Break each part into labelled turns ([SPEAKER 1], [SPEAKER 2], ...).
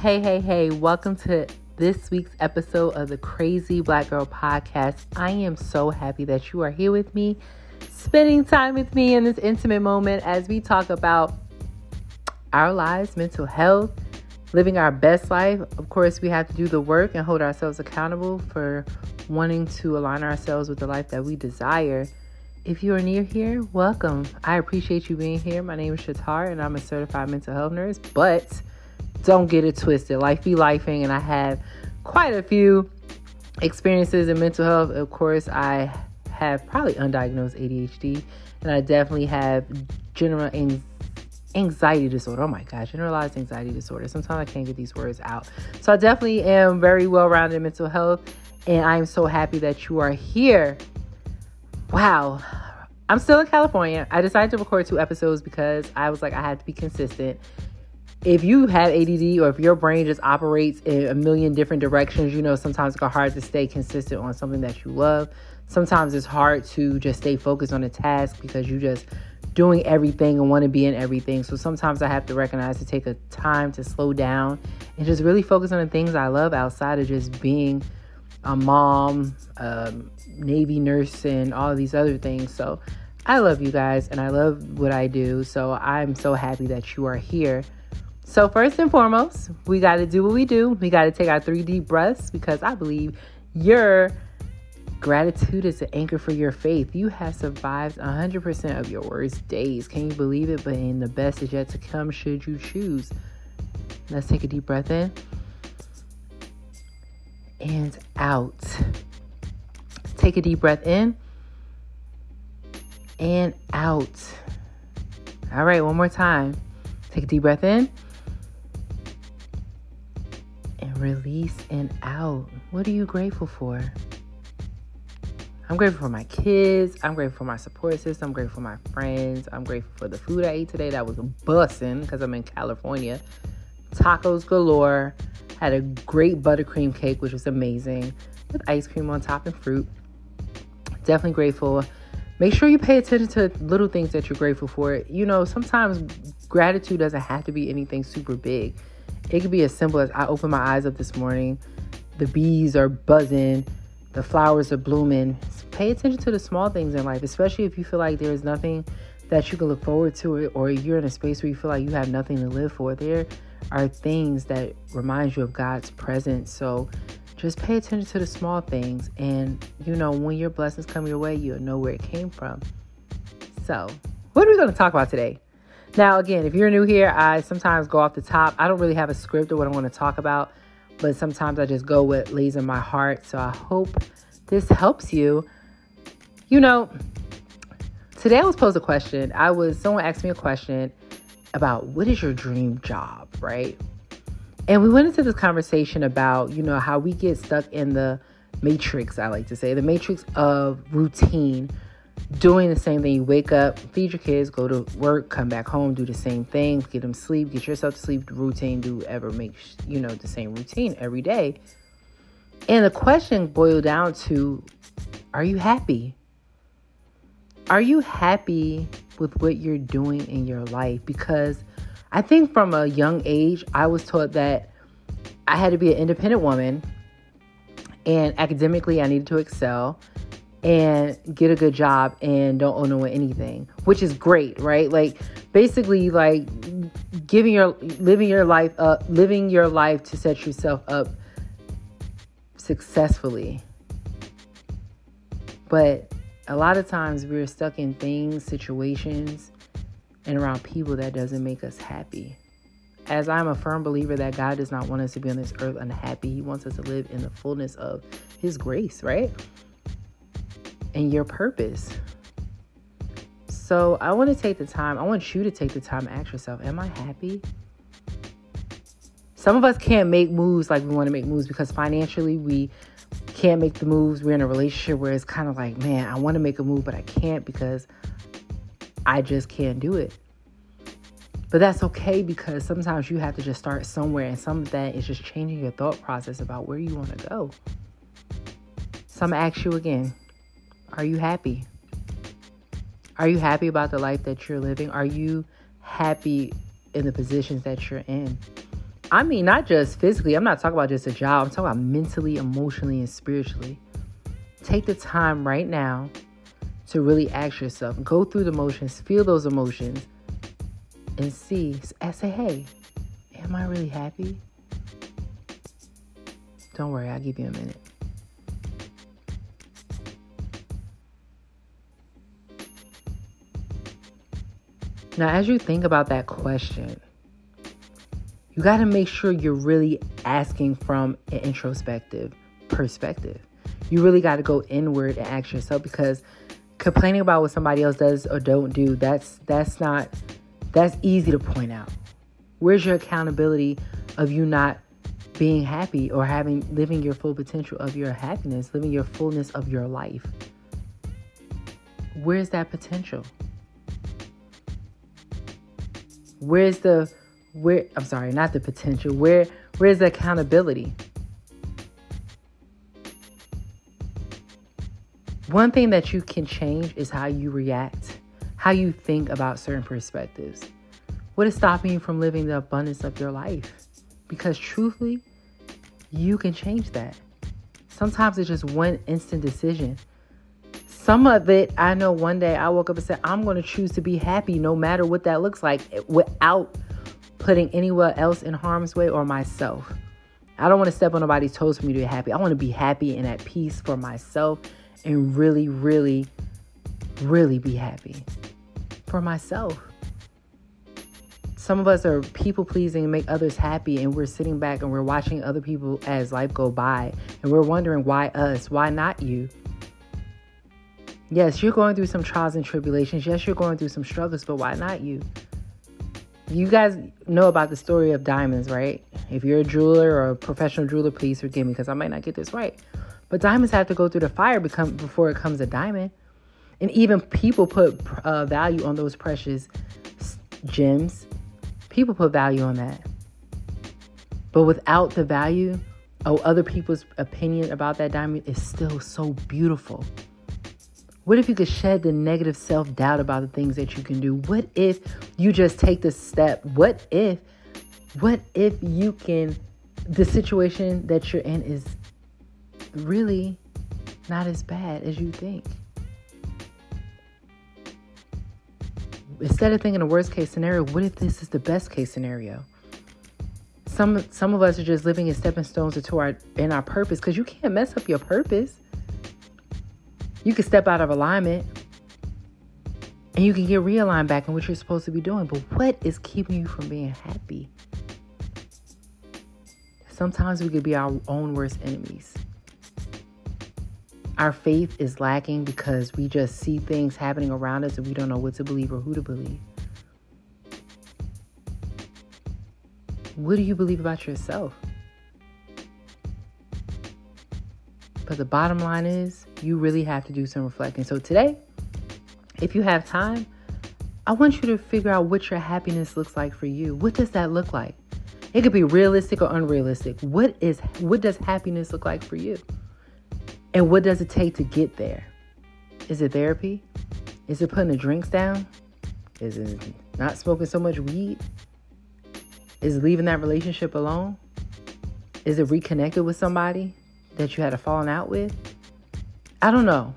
[SPEAKER 1] Hey, hey, hey, welcome to this week's episode of the Crazy Black Girl Podcast. I am so happy that you are here with me, spending time with me in this intimate moment as we talk about our lives, mental health, living our best life. Of course, we have to do the work and hold ourselves accountable for wanting to align ourselves with the life that we desire. If you are near here, welcome. I appreciate you being here. My name is Shatar, and I'm a certified mental health nurse, but don't get it twisted. Life be lifing, and I have quite a few experiences in mental health. Of course, I have probably undiagnosed ADHD, and I definitely have general anxiety disorder. Oh my gosh, generalized anxiety disorder. Sometimes I can't get these words out. So I definitely am very well rounded in mental health, and I am so happy that you are here. Wow. I'm still in California. I decided to record two episodes because I was like, I had to be consistent if you have ADD or if your brain just operates in a million different directions, you know, sometimes it's hard to stay consistent on something that you love. Sometimes it's hard to just stay focused on a task because you're just doing everything and want to be in everything. So sometimes I have to recognize to take a time to slow down and just really focus on the things I love outside of just being a mom, um, Navy nurse, and all these other things. So I love you guys and I love what I do. So I'm so happy that you are here. So, first and foremost, we got to do what we do. We got to take our three deep breaths because I believe your gratitude is an anchor for your faith. You have survived 100% of your worst days. Can you believe it? But in the best is yet to come, should you choose. Let's take a deep breath in and out. Take a deep breath in and out. All right, one more time. Take a deep breath in release and out. What are you grateful for? I'm grateful for my kids. I'm grateful for my support system. I'm grateful for my friends. I'm grateful for the food I ate today that was bussin' because I'm in California. Tacos galore. Had a great buttercream cake, which was amazing, with ice cream on top and fruit. Definitely grateful. Make sure you pay attention to little things that you're grateful for. You know, sometimes gratitude doesn't have to be anything super big. It could be as simple as I open my eyes up this morning, the bees are buzzing, the flowers are blooming. Pay attention to the small things in life, especially if you feel like there's nothing that you can look forward to or you're in a space where you feel like you have nothing to live for. There are things that remind you of God's presence. So just pay attention to the small things and you know when your blessings come your way, you'll know where it came from. So, what are we going to talk about today? Now, again, if you're new here, I sometimes go off the top. I don't really have a script or what I want to talk about, but sometimes I just go with lays in my heart. So I hope this helps you. You know, today I was posed a question. I was someone asked me a question about what is your dream job, right? And we went into this conversation about, you know, how we get stuck in the matrix, I like to say, the matrix of routine doing the same thing. You wake up, feed your kids, go to work, come back home, do the same thing, get them sleep, get yourself to sleep, routine, do ever make, you know, the same routine every day. And the question boiled down to are you happy? Are you happy with what you're doing in your life? Because I think from a young age, I was taught that I had to be an independent woman and academically I needed to excel and get a good job and don't owe no one anything, which is great, right? Like basically like giving your living your life up, living your life to set yourself up successfully. But a lot of times we're stuck in things, situations, and around people that doesn't make us happy. As I'm a firm believer that God does not want us to be on this earth unhappy. He wants us to live in the fullness of his grace, right? And your purpose. So I want to take the time, I want you to take the time to ask yourself, am I happy? Some of us can't make moves like we want to make moves because financially we can't make the moves. We're in a relationship where it's kind of like, man, I want to make a move, but I can't because I just can't do it. But that's okay because sometimes you have to just start somewhere, and some of that is just changing your thought process about where you want to go. So I'm gonna ask you again are you happy? Are you happy about the life that you're living? Are you happy in the positions that you're in? I mean, not just physically, I'm not talking about just a job, I'm talking about mentally, emotionally, and spiritually. Take the time right now to really ask yourself, go through the motions, feel those emotions, and see, and say, hey, am I really happy? Don't worry, I'll give you a minute. Now, as you think about that question, you got to make sure you're really asking from an introspective perspective. You really got to go inward and ask yourself because complaining about what somebody else does or don't do, that's that's not that's easy to point out. Where's your accountability of you not being happy or having living your full potential of your happiness, living your fullness of your life? Where's that potential? Where's the where I'm sorry, not the potential. Where where's the accountability? One thing that you can change is how you react, how you think about certain perspectives. What is stopping you from living the abundance of your life? Because truthfully, you can change that. Sometimes it's just one instant decision. Some of it, I know one day I woke up and said, I'm going to choose to be happy no matter what that looks like eh, without putting anyone else in harm's way or myself. I don't want to step on nobody's toes for me to be happy. I want to be happy and at peace for myself and really, really, really be happy for myself. Some of us are people pleasing and make others happy, and we're sitting back and we're watching other people as life go by, and we're wondering why us, why not you? Yes, you're going through some trials and tribulations. Yes, you're going through some struggles, but why not you? You guys know about the story of diamonds, right? If you're a jeweler or a professional jeweler, please forgive me because I might not get this right. But diamonds have to go through the fire become, before it comes a diamond. And even people put uh, value on those precious gems. People put value on that. But without the value, oh, other people's opinion about that diamond is still so beautiful. What if you could shed the negative self doubt about the things that you can do? What if you just take the step? What if, what if you can, the situation that you're in is really not as bad as you think? Instead of thinking the worst case scenario, what if this is the best case scenario? Some some of us are just living as stepping stones into our in our purpose because you can't mess up your purpose. You can step out of alignment and you can get realigned back in what you're supposed to be doing. But what is keeping you from being happy? Sometimes we could be our own worst enemies. Our faith is lacking because we just see things happening around us and we don't know what to believe or who to believe. What do you believe about yourself? But the bottom line is, you really have to do some reflecting. So today, if you have time, I want you to figure out what your happiness looks like for you. What does that look like? It could be realistic or unrealistic. What is what does happiness look like for you? And what does it take to get there? Is it therapy? Is it putting the drinks down? Is it not smoking so much weed? Is it leaving that relationship alone? Is it reconnected with somebody? that you had a falling out with? I don't know.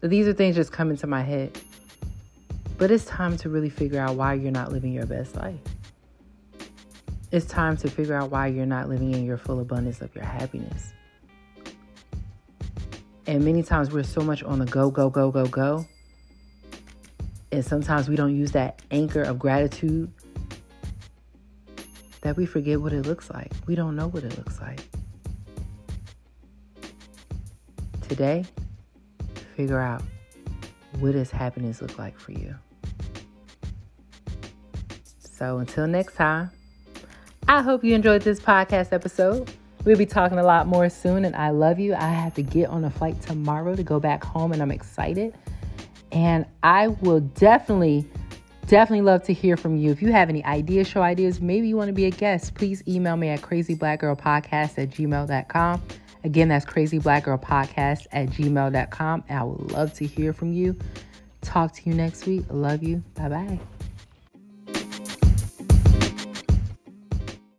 [SPEAKER 1] These are things just come into my head. But it's time to really figure out why you're not living your best life. It's time to figure out why you're not living in your full abundance of your happiness. And many times we're so much on the go, go, go, go, go. And sometimes we don't use that anchor of gratitude that we forget what it looks like. We don't know what it looks like. Today, figure out what does happiness look like for you. So until next time, I hope you enjoyed this podcast episode. We'll be talking a lot more soon, and I love you. I have to get on a flight tomorrow to go back home, and I'm excited. And I will definitely, definitely love to hear from you. If you have any ideas, show ideas, maybe you want to be a guest, please email me at crazyblackgirlpodcast at gmail.com. Again, that's crazyblackgirlpodcast at gmail.com. And I would love to hear from you. Talk to you next week. Love you. Bye bye.